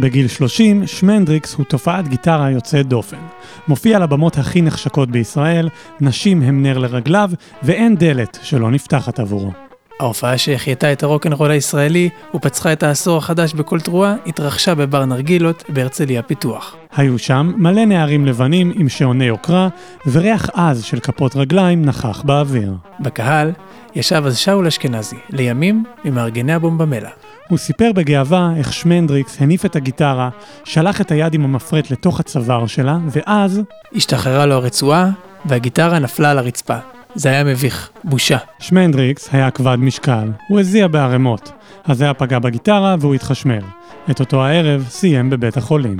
בגיל 30, שמנדריקס הוא תופעת גיטרה יוצאת דופן. מופיע על הבמות הכי נחשקות בישראל, נשים הם נר לרגליו, ואין דלת שלא נפתחת עבורו. ההופעה שהחייתה את הרוקנרול הישראלי ופצחה את העשור החדש בכל תרועה, התרחשה בבר נרגילות בהרצליה פיתוח. היו שם מלא נערים לבנים עם שעוני יוקרה, וריח עז של כפות רגליים נכח באוויר. בקהל ישב אז שאול אשכנזי, לימים ממארגני הבומבמלה. הוא סיפר בגאווה איך שמנדריקס הניף את הגיטרה, שלח את היד עם המפרט לתוך הצוואר שלה, ואז... השתחררה לו הרצועה, והגיטרה נפלה על הרצפה. זה היה מביך, בושה. שמנדריקס היה כבד משקל, הוא הזיע בערימות. אז היה פגע בגיטרה והוא התחשמל. את אותו הערב סיים בבית החולים.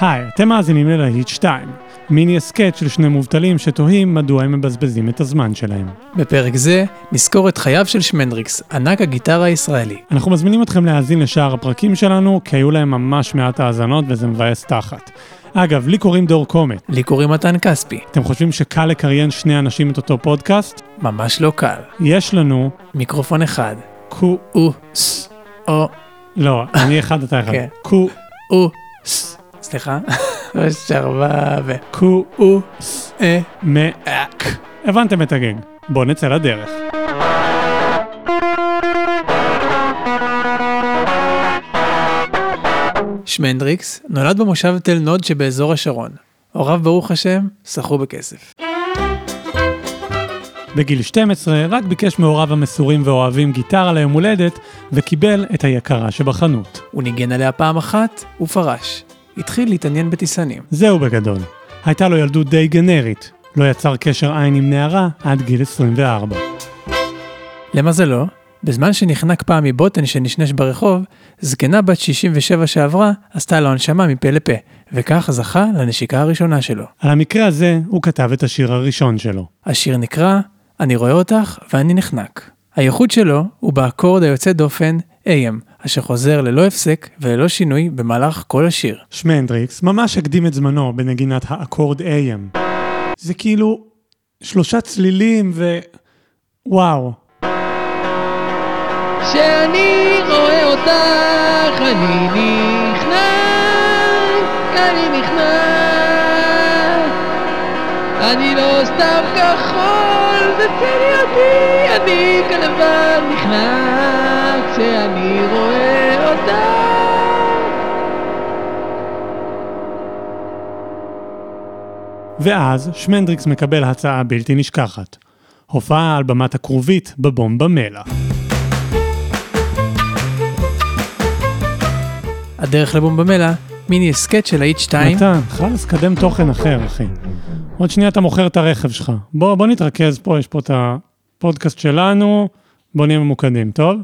היי, אתם מאזינים ללהיט 2, מיני הסכת של שני מובטלים שתוהים מדוע הם מבזבזים את הזמן שלהם. בפרק זה נזכור את חייו של שמנדריקס, ענק הגיטרה הישראלי. אנחנו מזמינים אתכם להאזין לשאר הפרקים שלנו, כי היו להם ממש מעט האזנות וזה מבאס תחת. אגב, לי קוראים דור קומט. לי קוראים מתן כספי. אתם חושבים שקל לקריין שני אנשים את אותו פודקאסט? ממש לא קל. יש לנו... מיקרופון אחד. קו... או, ס, או, לא, אני אחד, אתה אחד. כן. קו... או, ס, סליחה. שרבה ו... קו... או, ס, אה, מאק. הבנתם את הגג. בואו נצא לדרך. שמנדריקס נולד במושב תל נוד שבאזור השרון. הוריו ברוך השם, שכרו בכסף. בגיל 12 רק ביקש מהוריו המסורים ואוהבים גיטרה ליום הולדת, וקיבל את היקרה שבחנות. הוא ניגן עליה פעם אחת, ופרש. התחיל להתעניין בטיסנים. זהו בגדול. הייתה לו ילדות די גנרית. לא יצר קשר עין עם נערה עד גיל 24. למזלו, בזמן שנחנק פעם מבוטן שנשנש ברחוב, זקנה בת 67 שעברה עשתה לו הנשמה מפה לפה, וכך זכה לנשיקה הראשונה שלו. על המקרה הזה הוא כתב את השיר הראשון שלו. השיר נקרא "אני רואה אותך ואני נחנק". הייחוד שלו הוא באקורד היוצא דופן AM, אשר חוזר ללא הפסק וללא שינוי במהלך כל השיר. שמנדריקס ממש הקדים את זמנו בנגינת האקורד AM. זה כאילו שלושה צלילים ו... וואו. כשאני רואה אותך, אני נכנע, אני נכנע. אני לא סתם כחול, זה צליותי, אני כלבן נכנע, כשאני רואה אותך. ואז שמנדריקס מקבל הצעה בלתי נשכחת. הופעה על במת הכרובית בבום במלח. הדרך לבומבמלה, מיני הסכת של האיט 2, מתן, חלאס, קדם תוכן אחר, אחי. עוד שנייה אתה מוכר את הרכב שלך. בוא, בוא נתרכז פה, יש פה את הפודקאסט שלנו, בוא נהיה ממוקדים, טוב?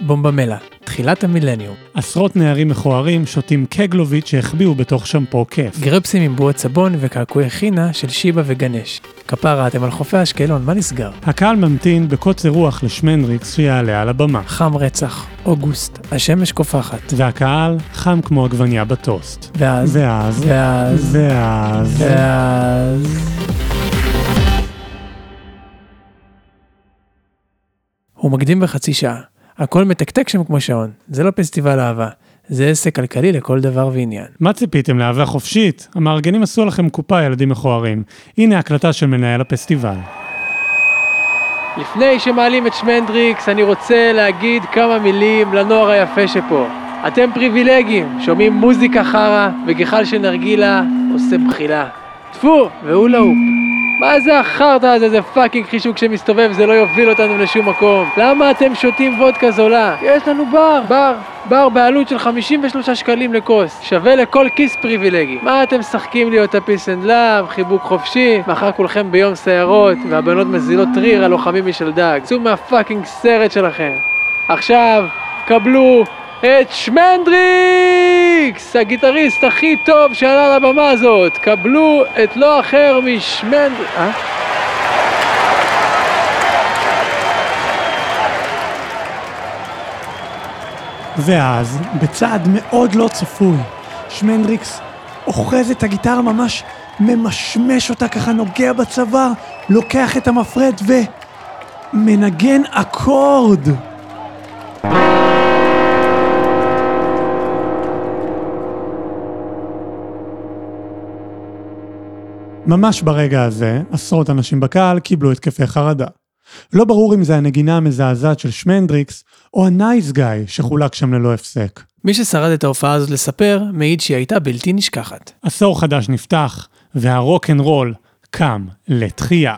בומבמלה, תחילת המילניום. עשרות נערים מכוערים שותים קגלוביץ' שהחביאו בתוך שמפו כיף. גרפסים עם בועות סבון וקעקועי חינה של שיבה וגנש. כפרה אתם על חופי אשקלון, מה נסגר? הקהל ממתין בקוצר רוח לשמנדריקס שיעלה על הבמה. חם רצח, אוגוסט, השמש קופחת. והקהל חם כמו עגבניה בטוסט. ואז, ואז, ואז, ואז, ואז... הוא מקדים בחצי שעה. הכל מתקתק שם כמו שעון. זה לא פסטיבל אהבה. זה עסק כלכלי לכל דבר ועניין. מה ציפיתם לאהבה חופשית? המארגנים עשו לכם קופה, ילדים מכוערים. הנה הקלטה של מנהל הפסטיבל. לפני שמעלים את שמנדריקס, אני רוצה להגיד כמה מילים לנוער היפה שפה. אתם פריבילגים, שומעים מוזיקה חרא, וגחל של נרגילה עושה בחילה. טפו, והולה הוא. מה זה החרטא הזה, זה fucking חישוק שמסתובב, זה לא יוביל אותנו לשום מקום. למה אתם שותים וודקה זולה? יש לנו בר, בר, בר בעלות של 53 שקלים לכוס. שווה לכל כיס פריבילגי. מה אתם משחקים לי אותה peace and love, חיבוק חופשי, מחר כולכם ביום סיירות, והבנות מזילות ריר, על לוחמים משלדג. צאו מה fucking סרט שלכם. עכשיו, קבלו את שמנדריקס, הגיטריסט הכי טוב שעלה לבמה הזאת. קבלו את לא אחר משמנדריקס... אה? ואז, בצעד מאוד לא צפוי, שמנדריקס אוחז את הגיטרה ממש, ממשמש אותה ככה, נוגע בצוואר, לוקח את המפרט ו... מנגן אקורד! ממש ברגע הזה, עשרות אנשים בקהל קיבלו התקפי חרדה. לא ברור אם זה הנגינה המזעזעת של שמנדריקס, או הנייס גאי שחולק שם ללא הפסק. מי ששרד את ההופעה הזאת לספר, מעיד שהיא הייתה בלתי נשכחת. עשור חדש נפתח, והרוק אנד רול קם לתחייה.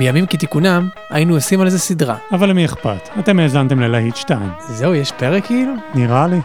בימים כתיקונם, היינו עושים על זה סדרה. אבל למי אכפת? אתם האזנתם ללהיט 2. זהו, יש פרק כאילו? נראה לי.